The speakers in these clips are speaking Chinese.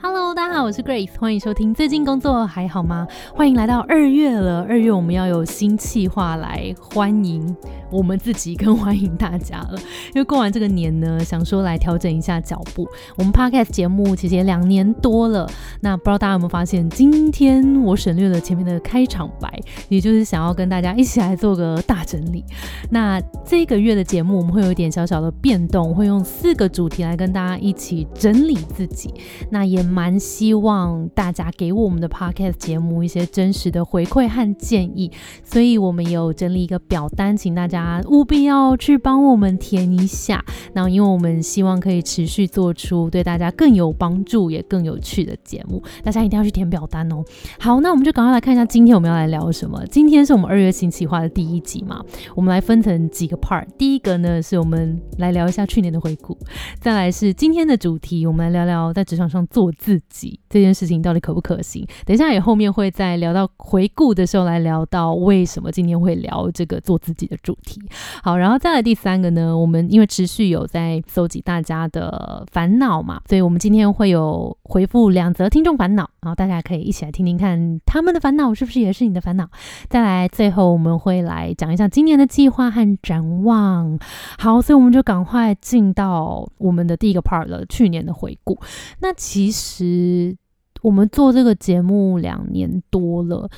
Hello，大家好，我是 Grace，欢迎收听。最近工作还好吗？欢迎来到二月了，二月我们要有新计划来欢迎我们自己，跟欢迎大家了。因为过完这个年呢，想说来调整一下脚步。我们 Podcast 节目其实也两年多了，那不知道大家有没有发现，今天我省略了前面的开场白，也就是想要跟大家一起来做个大整理。那这个月的节目我们会有一点小小的变动，会用四个主题来跟大家一起整理自己。那也。蛮希望大家给我们的 podcast 节目一些真实的回馈和建议，所以我们有整理一个表单，请大家务必要去帮我们填一下。那因为我们希望可以持续做出对大家更有帮助也更有趣的节目，大家一定要去填表单哦。好，那我们就赶快来看一下今天我们要来聊什么。今天是我们二月新企划的第一集嘛，我们来分成几个 part。第一个呢，是我们来聊一下去年的回顾，再来是今天的主题，我们来聊聊在职场上做。自己这件事情到底可不可行？等一下也后面会在聊到回顾的时候来聊到为什么今天会聊这个做自己的主题。好，然后再来第三个呢，我们因为持续有在搜集大家的烦恼嘛，所以我们今天会有回复两则听众烦恼，然后大家可以一起来听听看他们的烦恼是不是也是你的烦恼。再来最后我们会来讲一下今年的计划和展望。好，所以我们就赶快进到我们的第一个 part 了，去年的回顾。那其实。其实我们做这个节目两年多了，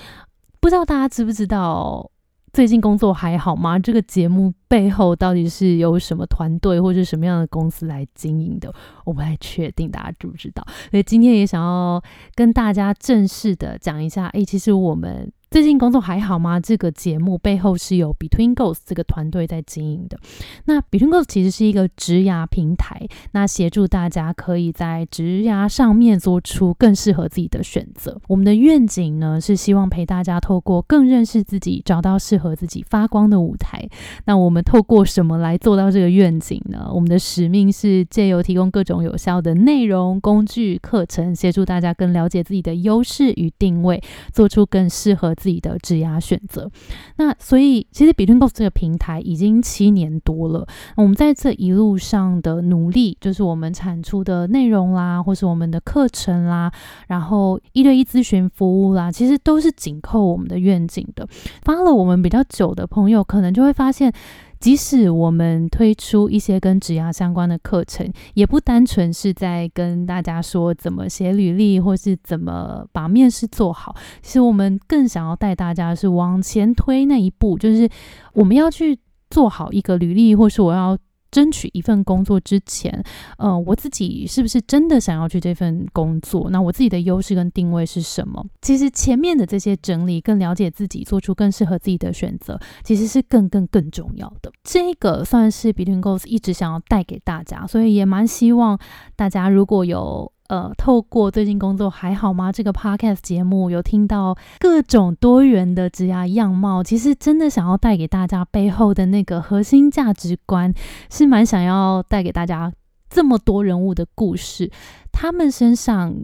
不知道大家知不知道最近工作还好吗？这个节目背后到底是由什么团队或者什么样的公司来经营的？我不太确定大家知不知道。所以今天也想要跟大家正式的讲一下，哎，其实我们。最近工作还好吗？这个节目背后是有 Between Goals 这个团队在经营的。那 Between Goals 其实是一个职涯平台，那协助大家可以在职涯上面做出更适合自己的选择。我们的愿景呢是希望陪大家透过更认识自己，找到适合自己发光的舞台。那我们透过什么来做到这个愿景呢？我们的使命是借由提供各种有效的内容、工具、课程，协助大家更了解自己的优势与定位，做出更适合。自己的质押选择，那所以其实 between boss 这个平台已经七年多了。我们在这一路上的努力，就是我们产出的内容啦，或是我们的课程啦，然后一对一咨询服务啦，其实都是紧扣我们的愿景的。发了我们比较久的朋友，可能就会发现。即使我们推出一些跟职涯相关的课程，也不单纯是在跟大家说怎么写履历，或是怎么把面试做好。其实我们更想要带大家是往前推那一步，就是我们要去做好一个履历，或是我要。争取一份工作之前，呃，我自己是不是真的想要去这份工作？那我自己的优势跟定位是什么？其实前面的这些整理，更了解自己，做出更适合自己的选择，其实是更更更重要的。这个算是 Between Goals 一直想要带给大家，所以也蛮希望大家如果有。呃，透过最近工作还好吗？这个 podcast 节目有听到各种多元的职涯样貌，其实真的想要带给大家背后的那个核心价值观，是蛮想要带给大家这么多人物的故事，他们身上。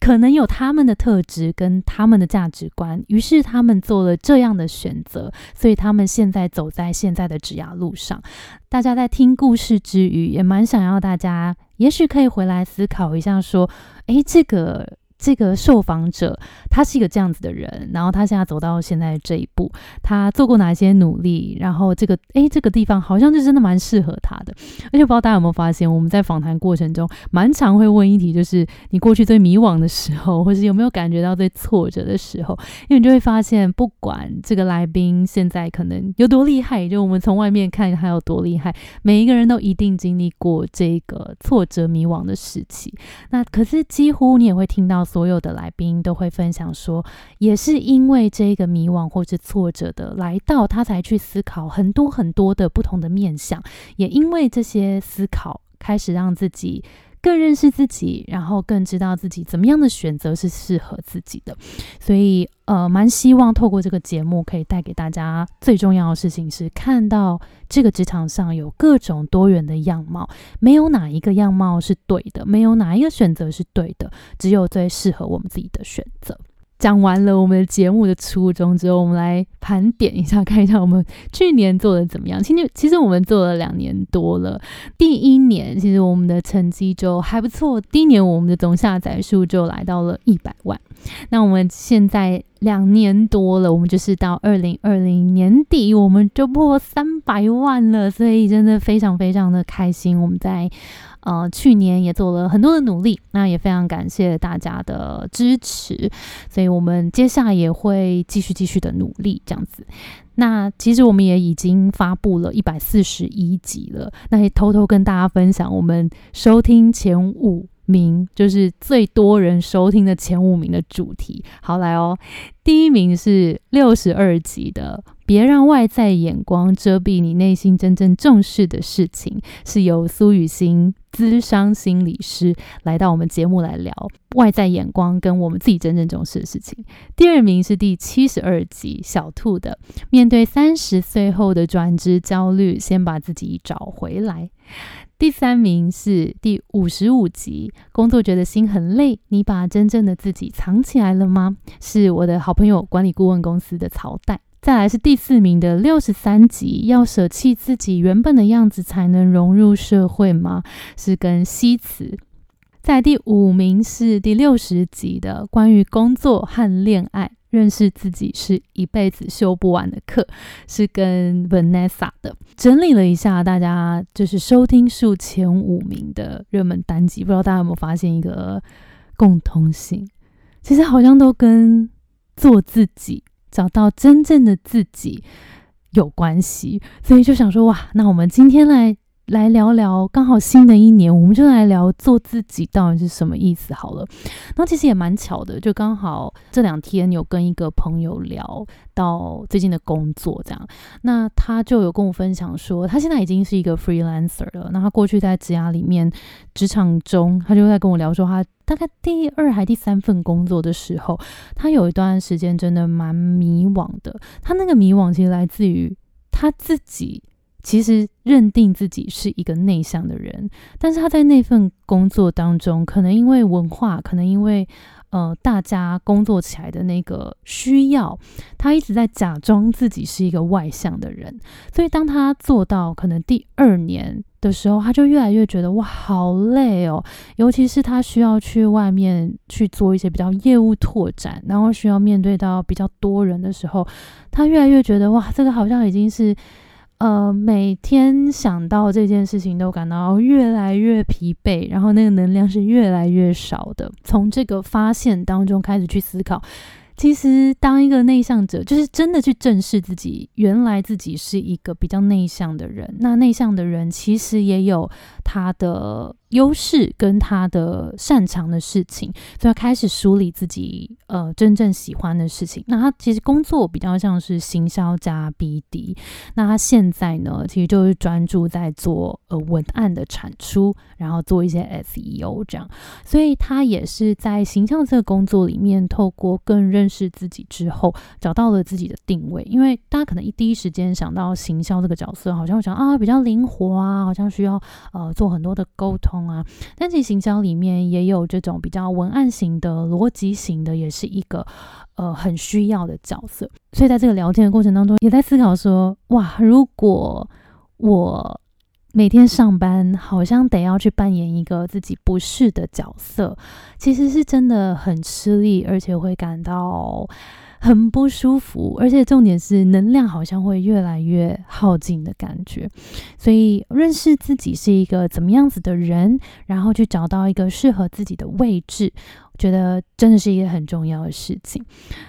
可能有他们的特质跟他们的价值观，于是他们做了这样的选择，所以他们现在走在现在的职涯路上。大家在听故事之余，也蛮想要大家，也许可以回来思考一下，说，诶，这个。这个受访者，他是一个这样子的人，然后他现在走到现在这一步，他做过哪些努力？然后这个，诶，这个地方好像就真的蛮适合他的。而且不知道大家有没有发现，我们在访谈过程中，蛮常会问一题，就是你过去最迷惘的时候，或是有没有感觉到最挫折的时候？因为你就会发现，不管这个来宾现在可能有多厉害，就我们从外面看他有多厉害，每一个人都一定经历过这个挫折、迷惘的时期。那可是几乎你也会听到。所有的来宾都会分享说，也是因为这个迷惘或是挫折的来到，他才去思考很多很多的不同的面向，也因为这些思考，开始让自己。更认识自己，然后更知道自己怎么样的选择是适合自己的，所以呃，蛮希望透过这个节目可以带给大家最重要的事情是看到这个职场上有各种多元的样貌，没有哪一个样貌是对的，没有哪一个选择是对的，只有最适合我们自己的选择。讲完了我们的节目的初衷之后，我们来盘点一下，看一下我们去年做的怎么样。其实，其实我们做了两年多了，第一年其实我们的成绩就还不错，第一年我们的总下载数就来到了一百万。那我们现在两年多了，我们就是到二零二零年底，我们就破三百万了，所以真的非常非常的开心。我们在。呃，去年也做了很多的努力，那也非常感谢大家的支持，所以我们接下来也会继续继续的努力，这样子。那其实我们也已经发布了一百四十一集了，那也偷偷跟大家分享，我们收听前五名，就是最多人收听的前五名的主题。好，来哦，第一名是六十二集的。别让外在眼光遮蔽你内心真正重视的事情，是由苏雨欣资商心理师来到我们节目来聊外在眼光跟我们自己真正重视的事情。第二名是第七十二集小兔的，面对三十岁后的转职焦虑，先把自己找回来。第三名是第五十五集工作觉得心很累，你把真正的自己藏起来了吗？是我的好朋友管理顾问公司的曹代。再来是第四名的六十三集，要舍弃自己原本的样子才能融入社会吗？是跟西辞。在第五名是第六十集的关于工作和恋爱，认识自己是一辈子修不完的课，是跟 Vanessa 的。整理了一下大家就是收听数前五名的热门单集，不知道大家有没有发现一个共通性？其实好像都跟做自己。找到真正的自己有关系，所以就想说哇，那我们今天来来聊聊，刚好新的一年，我们就来聊做自己到底是什么意思好了。那其实也蛮巧的，就刚好这两天有跟一个朋友聊到最近的工作，这样，那他就有跟我分享说，他现在已经是一个 freelancer 了。那他过去在职涯里面职场中，他就在跟我聊说他。大概第二还第三份工作的时候，他有一段时间真的蛮迷惘的。他那个迷惘其实来自于他自己，其实认定自己是一个内向的人，但是他在那份工作当中，可能因为文化，可能因为。呃，大家工作起来的那个需要，他一直在假装自己是一个外向的人，所以当他做到可能第二年的时候，他就越来越觉得哇，好累哦。尤其是他需要去外面去做一些比较业务拓展，然后需要面对到比较多人的时候，他越来越觉得哇，这个好像已经是。呃，每天想到这件事情都感到越来越疲惫，然后那个能量是越来越少的。从这个发现当中开始去思考，其实当一个内向者，就是真的去正视自己，原来自己是一个比较内向的人。那内向的人其实也有他的。优势跟他的擅长的事情，所以他开始梳理自己呃真正喜欢的事情。那他其实工作比较像是行销加 BD，那他现在呢，其实就是专注在做呃文案的产出，然后做一些 SEO 这样。所以他也是在形象这个工作里面，透过更认识自己之后，找到了自己的定位。因为大家可能一第一时间想到行销这个角色，好像想啊比较灵活啊，好像需要呃做很多的沟通。啊，但其实行销里面也有这种比较文案型的、逻辑型的，也是一个呃很需要的角色。所以在这个聊天的过程当中，也在思考说：哇，如果我每天上班好像得要去扮演一个自己不是的角色，其实是真的很吃力，而且会感到。很不舒服，而且重点是能量好像会越来越耗尽的感觉。所以认识自己是一个怎么样子的人，然后去找到一个适合自己的位置，我觉得真的是一个很重要的事情。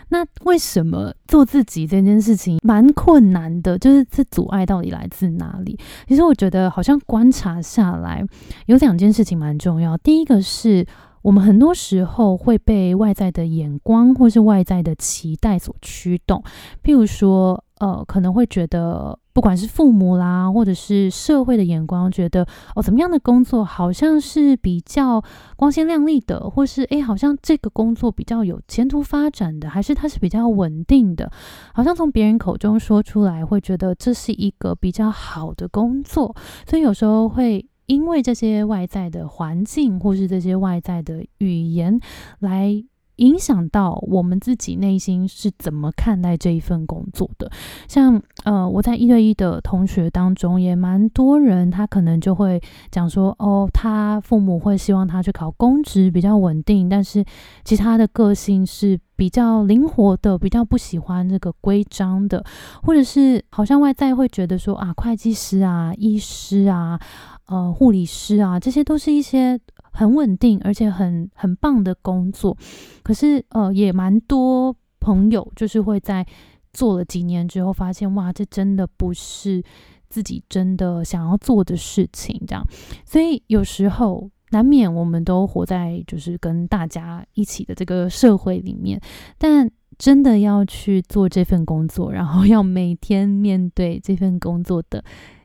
那为什么做自己这件事情蛮困难的？就是这阻碍到底来自哪里？其实我觉得好像观察下来，有两件事情蛮重要。第一个是。我们很多时候会被外在的眼光或是外在的期待所驱动，譬如说，呃，可能会觉得，不管是父母啦，或者是社会的眼光，觉得哦，怎么样的工作好像是比较光鲜亮丽的，或是诶，好像这个工作比较有前途发展的，还是它是比较稳定的，好像从别人口中说出来，会觉得这是一个比较好的工作，所以有时候会。因为这些外在的环境，或是这些外在的语言，来影响到我们自己内心是怎么看待这一份工作的。像呃，我在一对一的同学当中，也蛮多人，他可能就会讲说，哦，他父母会希望他去考公职比较稳定，但是其实他的个性是比较灵活的，比较不喜欢这个规章的，或者是好像外在会觉得说啊，会计师啊、医师啊、呃、护理师啊，这些都是一些。很稳定，而且很很棒的工作，可是呃，也蛮多朋友就是会在做了几年之后，发现哇，这真的不是自己真的想要做的事情，这样。所以有时候难免我们都活在就是跟大家一起的这个社会里面，但真的要去做这份工作，然后要每天面对这份工作的。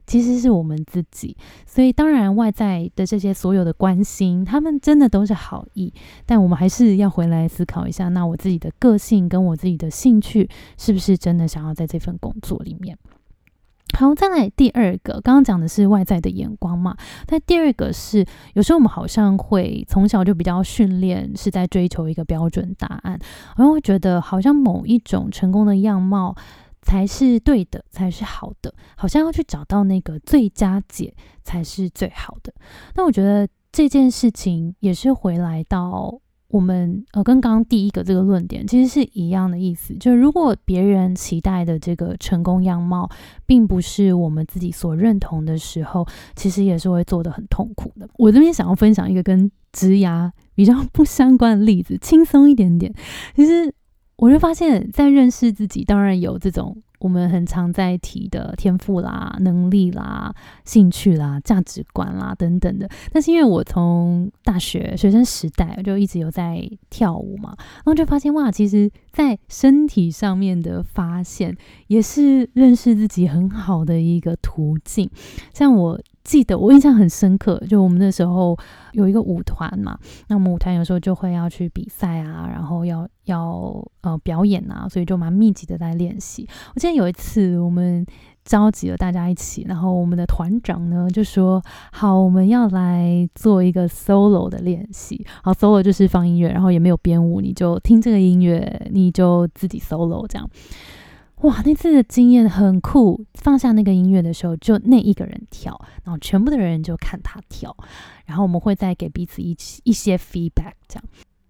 其实是我们自己，所以当然外在的这些所有的关心，他们真的都是好意，但我们还是要回来思考一下，那我自己的个性跟我自己的兴趣，是不是真的想要在这份工作里面？好，再来第二个，刚刚讲的是外在的眼光嘛，但第二个是有时候我们好像会从小就比较训练，是在追求一个标准答案，然后会觉得好像某一种成功的样貌。才是对的，才是好的，好像要去找到那个最佳解才是最好的。那我觉得这件事情也是回来到我们呃，跟刚刚第一个这个论点其实是一样的意思。就是如果别人期待的这个成功样貌，并不是我们自己所认同的时候，其实也是会做的很痛苦的。我这边想要分享一个跟职涯比较不相关的例子，轻松一点点，其实。我就发现，在认识自己，当然有这种我们很常在提的天赋啦、能力啦、兴趣啦、价值观啦等等的。但是因为我从大学学生时代就一直有在跳舞嘛，然后就发现哇，其实，在身体上面的发现，也是认识自己很好的一个途径。像我。记得我印象很深刻，就我们那时候有一个舞团嘛，那我们舞团有时候就会要去比赛啊，然后要要呃表演啊，所以就蛮密集的在练习。我记得有一次我们召集了大家一起，然后我们的团长呢就说：“好，我们要来做一个 solo 的练习。好，solo 就是放音乐，然后也没有编舞，你就听这个音乐，你就自己 solo 这样。”哇，那次的经验很酷。放下那个音乐的时候，就那一个人跳，然后全部的人就看他跳，然后我们会再给彼此一一些 feedback。这样，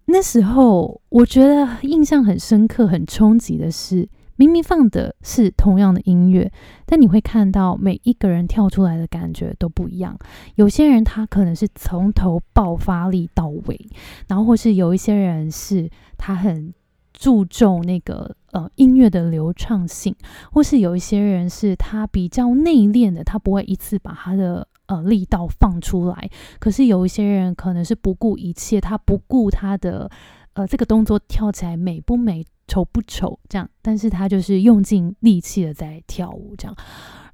那时候我觉得印象很深刻、很冲击的是，明明放的是同样的音乐，但你会看到每一个人跳出来的感觉都不一样。有些人他可能是从头爆发力到尾，然后或是有一些人是他很。注重那个呃音乐的流畅性，或是有一些人是他比较内敛的，他不会一次把他的呃力道放出来。可是有一些人可能是不顾一切，他不顾他的呃这个动作跳起来美不美、丑不丑这样，但是他就是用尽力气的在跳舞这样。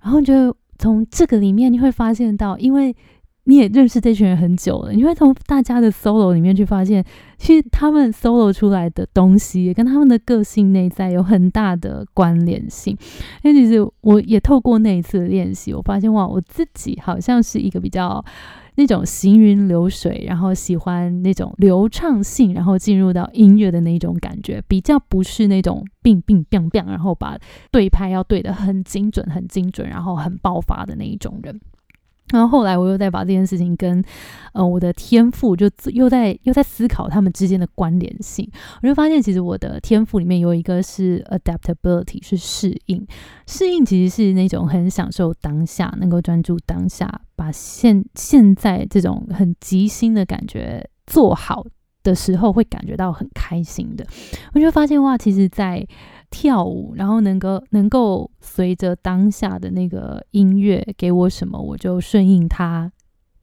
然后就从这个里面你会发现到，因为。你也认识这群人很久了，你会从大家的 solo 里面去发现，其实他们 solo 出来的东西跟他们的个性内在有很大的关联性。因为其实我也透过那一次的练习，我发现哇，我自己好像是一个比较那种行云流水，然后喜欢那种流畅性，然后进入到音乐的那一种感觉，比较不是那种病病病病，然后把对拍要对的很精准、很精准，然后很爆发的那一种人。然后后来我又在把这件事情跟，呃，我的天赋就又在又在思考他们之间的关联性。我就发现，其实我的天赋里面有一个是 adaptability，是适应。适应其实是那种很享受当下，能够专注当下，把现现在这种很即兴的感觉做好的时候，会感觉到很开心的。我就发现哇，其实，在跳舞，然后能够能够随着当下的那个音乐给我什么，我就顺应它。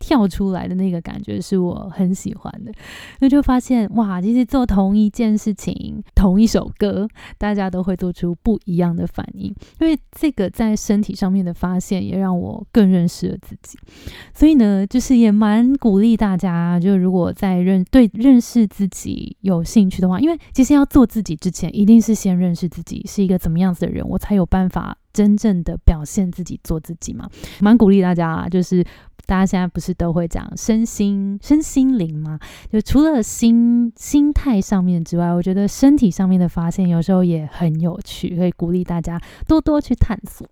跳出来的那个感觉是我很喜欢的，那就发现哇，其实做同一件事情、同一首歌，大家都会做出不一样的反应。因为这个在身体上面的发现，也让我更认识了自己。所以呢，就是也蛮鼓励大家，就如果在认对认识自己有兴趣的话，因为其实要做自己之前，一定是先认识自己是一个怎么样子的人，我才有办法。真正的表现自己，做自己嘛。蛮鼓励大家啊，就是大家现在不是都会讲身心身心灵吗？就除了心心态上面之外，我觉得身体上面的发现有时候也很有趣，可以鼓励大家多多去探索。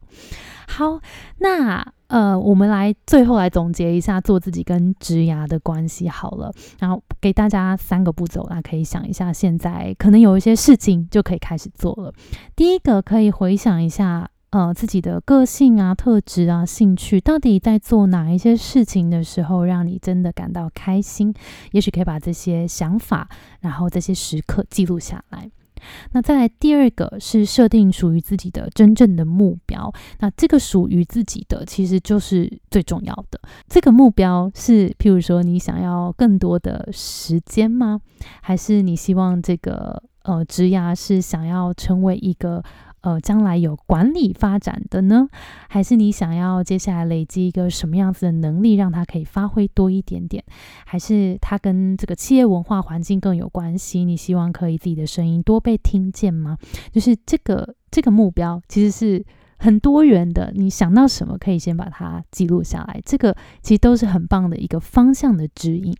好，那呃，我们来最后来总结一下做自己跟职涯的关系好了，然后给大家三个步骤，那可以想一下，现在可能有一些事情就可以开始做了。第一个可以回想一下，呃，自己的个性啊、特质啊、兴趣，到底在做哪一些事情的时候，让你真的感到开心？也许可以把这些想法，然后这些时刻记录下来。那再来第二个是设定属于自己的真正的目标。那这个属于自己的，其实就是最重要的。这个目标是，譬如说，你想要更多的时间吗？还是你希望这个呃职涯是想要成为一个？呃，将来有管理发展的呢，还是你想要接下来累积一个什么样子的能力，让它可以发挥多一点点？还是它跟这个企业文化环境更有关系？你希望可以自己的声音多被听见吗？就是这个这个目标其实是很多元的，你想到什么可以先把它记录下来，这个其实都是很棒的一个方向的指引。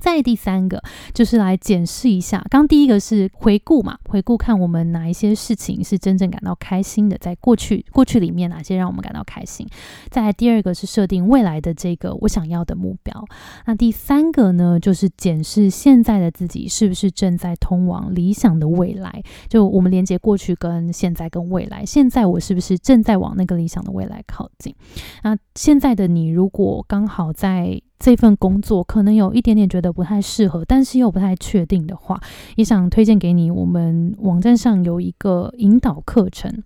再第三个就是来检视一下，刚第一个是回顾嘛，回顾看我们哪一些事情是真正感到开心的，在过去过去里面哪些让我们感到开心。再第二个是设定未来的这个我想要的目标。那第三个呢，就是检视现在的自己是不是正在通往理想的未来。就我们连接过去跟现在跟未来，现在我是不是正在往那个理想的未来靠近？那现在的你如果刚好在。这份工作可能有一点点觉得不太适合，但是又不太确定的话，也想推荐给你。我们网站上有一个引导课程，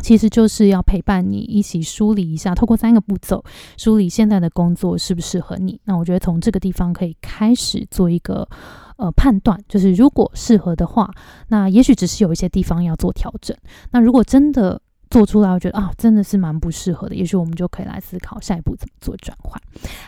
其实就是要陪伴你一起梳理一下，透过三个步骤梳理现在的工作适不适合你。那我觉得从这个地方可以开始做一个呃判断，就是如果适合的话，那也许只是有一些地方要做调整。那如果真的做出来，我觉得啊，真的是蛮不适合的。也许我们就可以来思考下一步怎么做转换。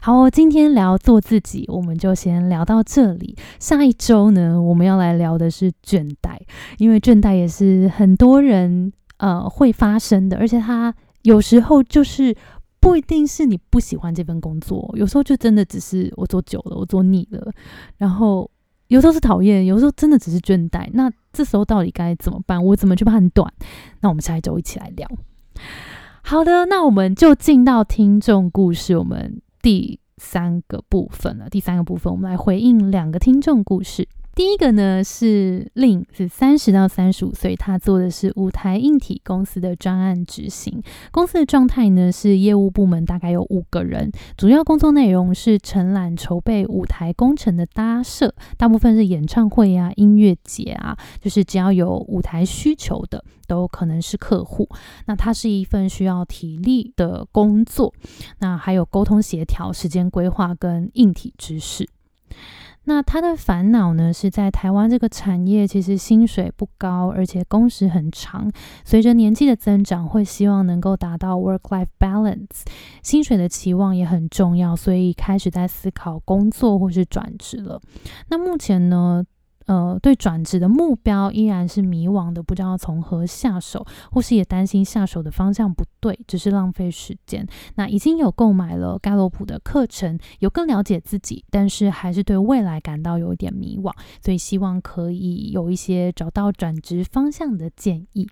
好，今天聊做自己，我们就先聊到这里。下一周呢，我们要来聊的是倦怠，因为倦怠也是很多人呃会发生的，而且它有时候就是不一定是你不喜欢这份工作，有时候就真的只是我做久了，我做腻了，然后。有时候是讨厌，有时候真的只是倦怠。那这时候到底该怎么办？我怎么去判断？那我们下一周一起来聊。好的，那我们就进到听众故事，我们第三个部分了。第三个部分，我们来回应两个听众故事。第一个呢是令是三十到三十五岁，他做的是舞台硬体公司的专案执行。公司的状态呢是业务部门大概有五个人，主要工作内容是承揽筹备舞台工程的搭设，大部分是演唱会啊、音乐节啊，就是只要有舞台需求的都可能是客户。那它是一份需要体力的工作，那还有沟通协调、时间规划跟硬体知识。那他的烦恼呢，是在台湾这个产业，其实薪水不高，而且工时很长。随着年纪的增长，会希望能够达到 work-life balance，薪水的期望也很重要，所以开始在思考工作或是转职了。那目前呢？呃，对转职的目标依然是迷惘的，不知道从何下手，或是也担心下手的方向不对，只是浪费时间。那已经有购买了盖洛普的课程，有更了解自己，但是还是对未来感到有一点迷惘，所以希望可以有一些找到转职方向的建议。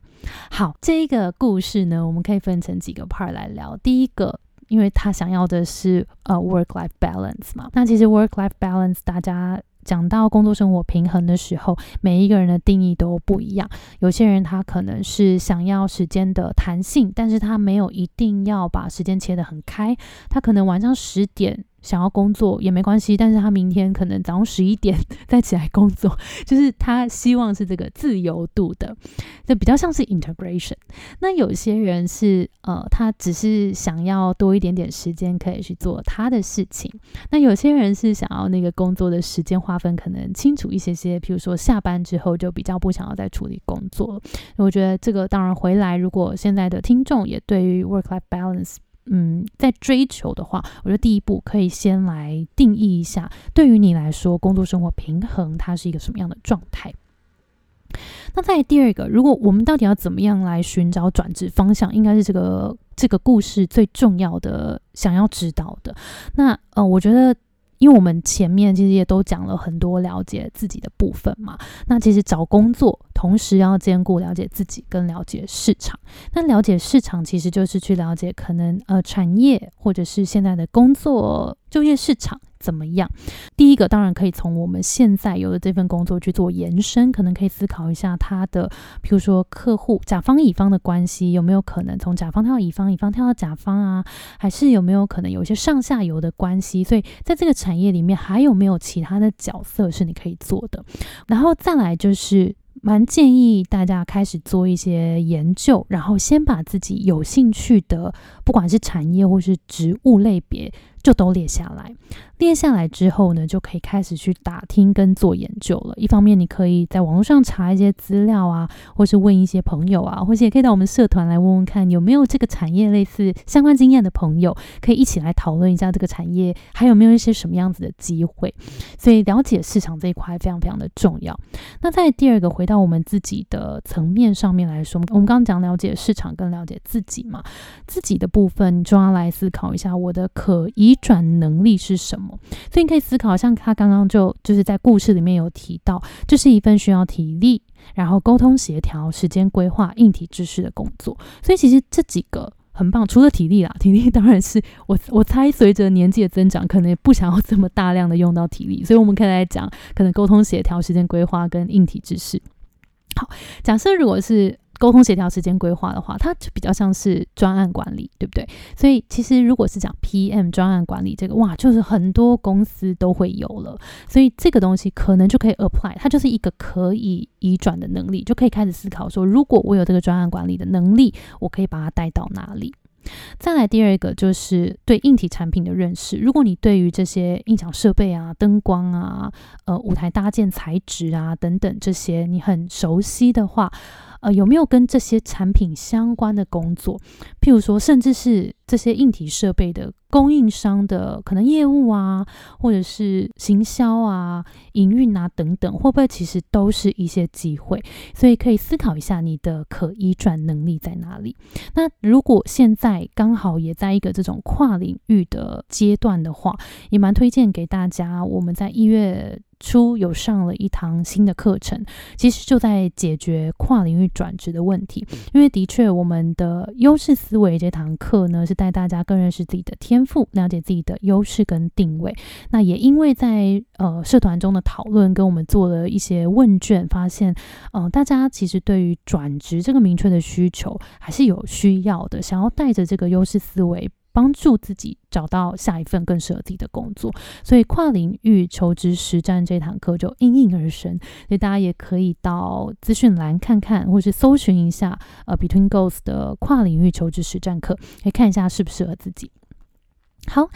好，这一个故事呢，我们可以分成几个 part 来聊。第一个，因为他想要的是呃 work-life balance 嘛，那其实 work-life balance 大家。讲到工作生活平衡的时候，每一个人的定义都不一样。有些人他可能是想要时间的弹性，但是他没有一定要把时间切得很开，他可能晚上十点。想要工作也没关系，但是他明天可能早上十一点 再起来工作，就是他希望是这个自由度的，就比较像是 integration。那有些人是呃，他只是想要多一点点时间可以去做他的事情。那有些人是想要那个工作的时间划分可能清楚一些些，譬如说下班之后就比较不想要再处理工作。我觉得这个当然回来，如果现在的听众也对于 work-life balance。嗯，在追求的话，我觉得第一步可以先来定义一下，对于你来说，工作生活平衡它是一个什么样的状态。那在第二个，如果我们到底要怎么样来寻找转职方向，应该是这个这个故事最重要的想要知道的。那呃，我觉得。因为我们前面其实也都讲了很多了解自己的部分嘛，那其实找工作同时要兼顾了解自己跟了解市场。那了解市场其实就是去了解可能呃产业或者是现在的工作就业市场。怎么样？第一个当然可以从我们现在有的这份工作去做延伸，可能可以思考一下它的，譬如说客户甲方乙方的关系有没有可能从甲方跳到乙方，乙方跳到甲方啊？还是有没有可能有一些上下游的关系？所以在这个产业里面还有没有其他的角色是你可以做的？然后再来就是蛮建议大家开始做一些研究，然后先把自己有兴趣的，不管是产业或是职务类别。就都列下来，列下来之后呢，就可以开始去打听跟做研究了。一方面，你可以在网络上查一些资料啊，或是问一些朋友啊，或者也可以到我们社团来问问看，有没有这个产业类似相关经验的朋友，可以一起来讨论一下这个产业还有没有一些什么样子的机会。所以，了解市场这一块非常非常的重要。那在第二个，回到我们自己的层面上面来说，我们刚刚讲了解市场跟了解自己嘛，自己的部分，你就要来思考一下我的可疑。转能力是什么？所以你可以思考，像他刚刚就就是在故事里面有提到，这是一份需要体力，然后沟通协调、时间规划、硬体知识的工作。所以其实这几个很棒，除了体力啦，体力当然是我我猜随着年纪的增长，可能也不想要这么大量的用到体力，所以我们可以来讲，可能沟通协调、时间规划跟硬体知识。好，假设如果是。沟通协调时间规划的话，它就比较像是专案管理，对不对？所以其实如果是讲 PM 专案管理这个，哇，就是很多公司都会有了，所以这个东西可能就可以 apply，它就是一个可以移转的能力，就可以开始思考说，如果我有这个专案管理的能力，我可以把它带到哪里？再来第二个就是对硬体产品的认识，如果你对于这些音响设备啊、灯光啊、呃舞台搭建材质啊等等这些你很熟悉的话。呃，有没有跟这些产品相关的工作？譬如说，甚至是这些硬体设备的供应商的可能业务啊，或者是行销啊、营运啊等等，会不会其实都是一些机会？所以可以思考一下你的可移转能力在哪里。那如果现在刚好也在一个这种跨领域的阶段的话，也蛮推荐给大家。我们在一月。初有上了一堂新的课程，其实就在解决跨领域转职的问题。因为的确，我们的优势思维这堂课呢，是带大家更认识自己的天赋，了解自己的优势跟定位。那也因为在呃社团中的讨论，跟我们做了一些问卷，发现，呃，大家其实对于转职这个明确的需求还是有需要的，想要带着这个优势思维。帮助自己找到下一份更适合自己的工作，所以跨领域求职实战这堂课就应运而生。所以大家也可以到资讯栏看看，或是搜寻一下呃 Between Goals 的跨领域求职实战课，可以看一下适不适合自己。好，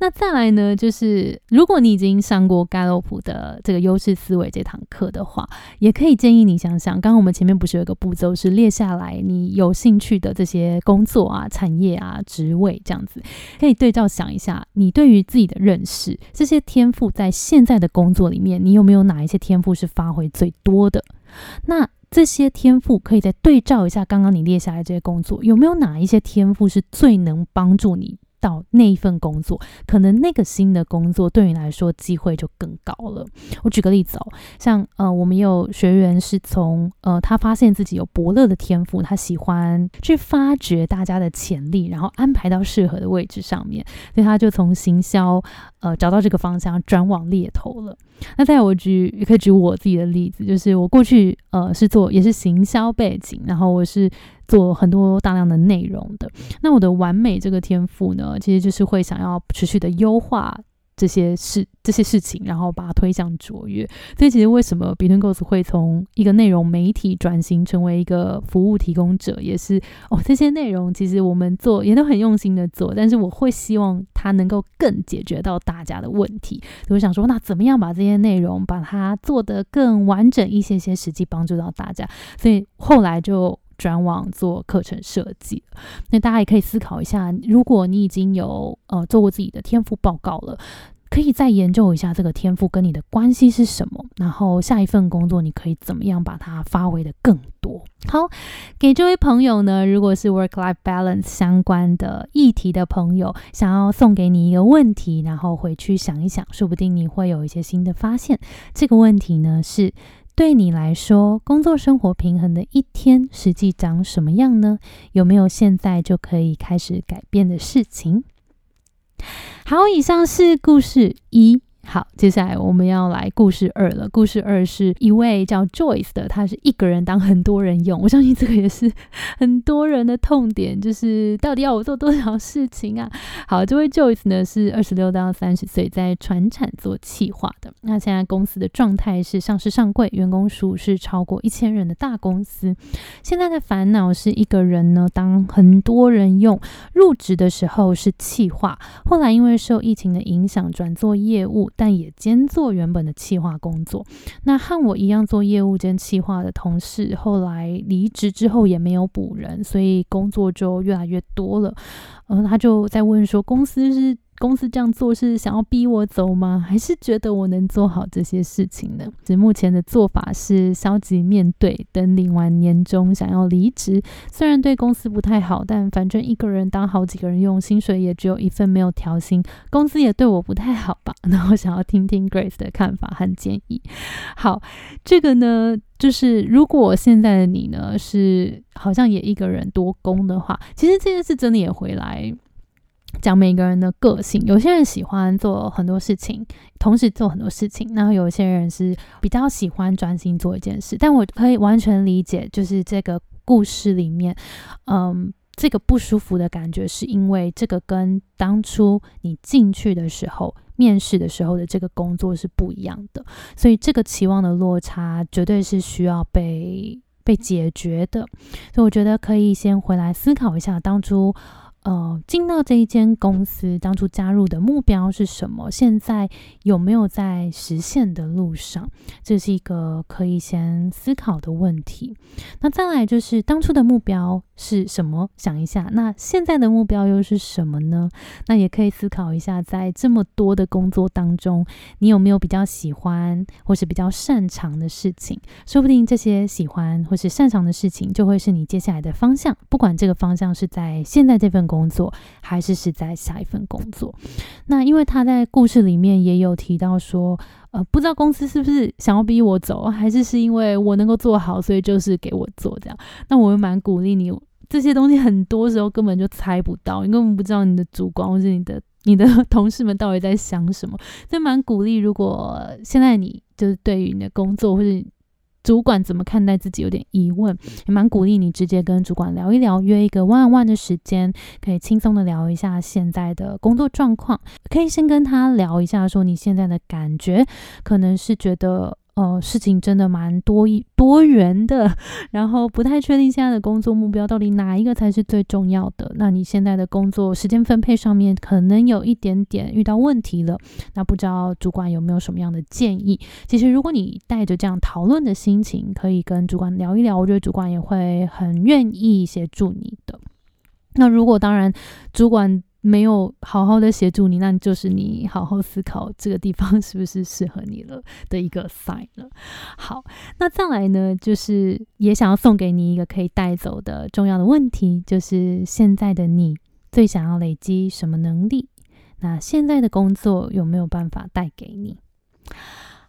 那再来呢？就是如果你已经上过盖洛普的这个优势思维这堂课的话，也可以建议你想想，刚刚我们前面不是有一个步骤是列下来你有兴趣的这些工作啊、产业啊、职位这样子，可以对照想一下，你对于自己的认识，这些天赋在现在的工作里面，你有没有哪一些天赋是发挥最多的？那这些天赋可以再对照一下刚刚你列下来这些工作，有没有哪一些天赋是最能帮助你？到那一份工作，可能那个新的工作对你来说机会就更高了。我举个例子哦，像呃，我们有学员是从呃，他发现自己有伯乐的天赋，他喜欢去发掘大家的潜力，然后安排到适合的位置上面，所以他就从行销呃找到这个方向，转往猎头了。那再我举，也可以举我自己的例子，就是我过去呃是做也是行销背景，然后我是做很多大量的内容的。那我的完美这个天赋呢，其实就是会想要持续的优化。这些事这些事情，然后把它推向卓越。所以，其实为什么 Between Goals 会从一个内容媒体转型成为一个服务提供者，也是哦，这些内容其实我们做也都很用心的做，但是我会希望它能够更解决到大家的问题。我想说，那怎么样把这些内容把它做得更完整一些些，实际帮助到大家？所以后来就转网做课程设计。那大家也可以思考一下，如果你已经有呃做过自己的天赋报告了。可可以再研究一下这个天赋跟你的关系是什么，然后下一份工作你可以怎么样把它发挥的更多。好，给这位朋友呢，如果是 work-life balance 相关的议题的朋友，想要送给你一个问题，然后回去想一想，说不定你会有一些新的发现。这个问题呢，是对你来说，工作生活平衡的一天实际长什么样呢？有没有现在就可以开始改变的事情？好，以上是故事一。好，接下来我们要来故事二了。故事二是一位叫 Joyce 的，他是一个人当很多人用。我相信这个也是很多人的痛点，就是到底要我做多少事情啊？好，这位 Joyce 呢是二十六到三十岁，在船产做企划的。那现在公司的状态是上市上柜，员工数是超过一千人的大公司。现在的烦恼是一个人呢当很多人用。入职的时候是企划，后来因为受疫情的影响转做业务。但也兼做原本的企划工作。那和我一样做业务兼企划的同事，后来离职之后也没有补人，所以工作就越来越多了。嗯，他就在问说，公司是？公司这样做是想要逼我走吗？还是觉得我能做好这些事情呢？其实目前的做法是消极面对，等领完年终想要离职。虽然对公司不太好，但反正一个人当好几个人用，薪水也只有一份，没有调薪，公司也对我不太好吧？那我想要听听 Grace 的看法和建议。好，这个呢，就是如果现在的你呢是好像也一个人多工的话，其实这件事真的也回来。讲每个人的个性，有些人喜欢做很多事情，同时做很多事情，然后有些人是比较喜欢专心做一件事。但我可以完全理解，就是这个故事里面，嗯，这个不舒服的感觉，是因为这个跟当初你进去的时候、面试的时候的这个工作是不一样的，所以这个期望的落差绝对是需要被被解决的。所以我觉得可以先回来思考一下当初。呃，进到这一间公司，当初加入的目标是什么？现在有没有在实现的路上？这是一个可以先思考的问题。那再来就是当初的目标是什么？想一下，那现在的目标又是什么呢？那也可以思考一下，在这么多的工作当中，你有没有比较喜欢或是比较擅长的事情？说不定这些喜欢或是擅长的事情，就会是你接下来的方向。不管这个方向是在现在这份工。作还是是在下一份工作？那因为他在故事里面也有提到说，呃，不知道公司是不是想要逼我走，还是是因为我能够做好，所以就是给我做这样。那我蛮鼓励你，这些东西很多时候根本就猜不到，你根本不知道你的主管或是你的你的 同事们到底在想什么。所以蛮鼓励，如果现在你就是对于你的工作或者。主管怎么看待自己有点疑问，也蛮鼓励你直接跟主管聊一聊，约一个 one on one 的时间，可以轻松的聊一下现在的工作状况。可以先跟他聊一下，说你现在的感觉，可能是觉得。呃，事情真的蛮多一多元的，然后不太确定现在的工作目标到底哪一个才是最重要的。那你现在的工作时间分配上面可能有一点点遇到问题了，那不知道主管有没有什么样的建议？其实如果你带着这样讨论的心情，可以跟主管聊一聊，我觉得主管也会很愿意协助你的。那如果当然主管。没有好好的协助你，那就是你好好思考这个地方 是不是适合你了的一个 sign 了。好，那再来呢，就是也想要送给你一个可以带走的重要的问题，就是现在的你最想要累积什么能力？那现在的工作有没有办法带给你？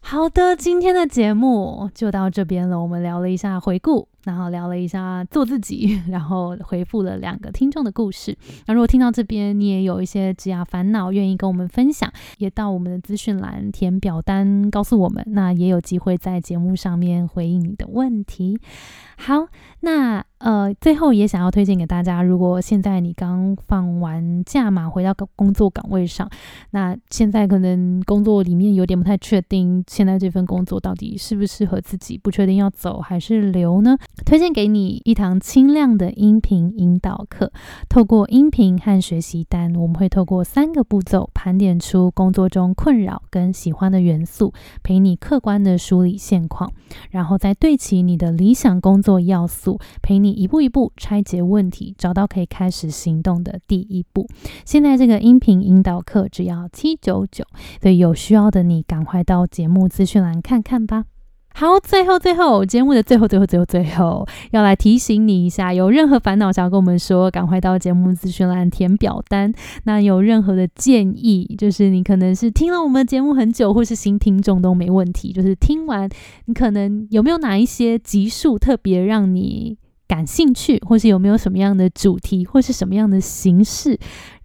好的，今天的节目就到这边了。我们聊了一下回顾，然后聊了一下做自己，然后回复了两个听众的故事。那如果听到这边，你也有一些职业烦恼，愿意跟我们分享，也到我们的资讯栏填表单告诉我们，那也有机会在节目上面回应你的问题。好，那。呃，最后也想要推荐给大家，如果现在你刚放完假嘛，回到工工作岗位上，那现在可能工作里面有点不太确定，现在这份工作到底适不适合自己，不确定要走还是留呢？推荐给你一堂轻量的音频引导课，透过音频和学习单，我们会透过三个步骤盘点出工作中困扰跟喜欢的元素，陪你客观的梳理现况，然后再对齐你的理想工作要素，陪你一步一步拆解问题，找到可以开始行动的第一步。现在这个音频引导课只要七九九，所以有需要的你赶快到节目资讯栏看看吧。好，最后最后节目的最后最后最后最后，要来提醒你一下，有任何烦恼想要跟我们说，赶快到节目资讯栏填表单。那有任何的建议，就是你可能是听了我们节目很久，或是新听众都没问题。就是听完，你可能有没有哪一些集数特别让你感兴趣，或是有没有什么样的主题，或是什么样的形式，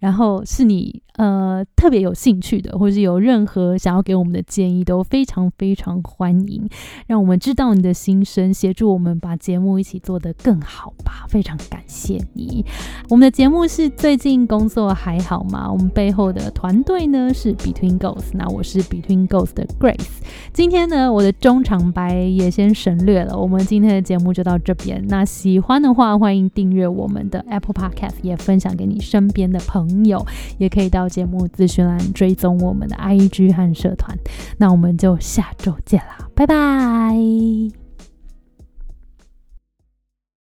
然后是你。呃，特别有兴趣的，或是有任何想要给我们的建议，都非常非常欢迎，让我们知道你的心声，协助我们把节目一起做得更好吧。非常感谢你。我们的节目是最近工作还好吗？我们背后的团队呢是 Between Ghosts，那我是 Between Ghosts 的 Grace。今天呢，我的中场白也先省略了。我们今天的节目就到这边。那喜欢的话，欢迎订阅我们的 Apple Podcast，也分享给你身边的朋朋友，也可以到。节目资讯栏追踪我们的 IG 和社团，那我们就下周见啦，拜拜。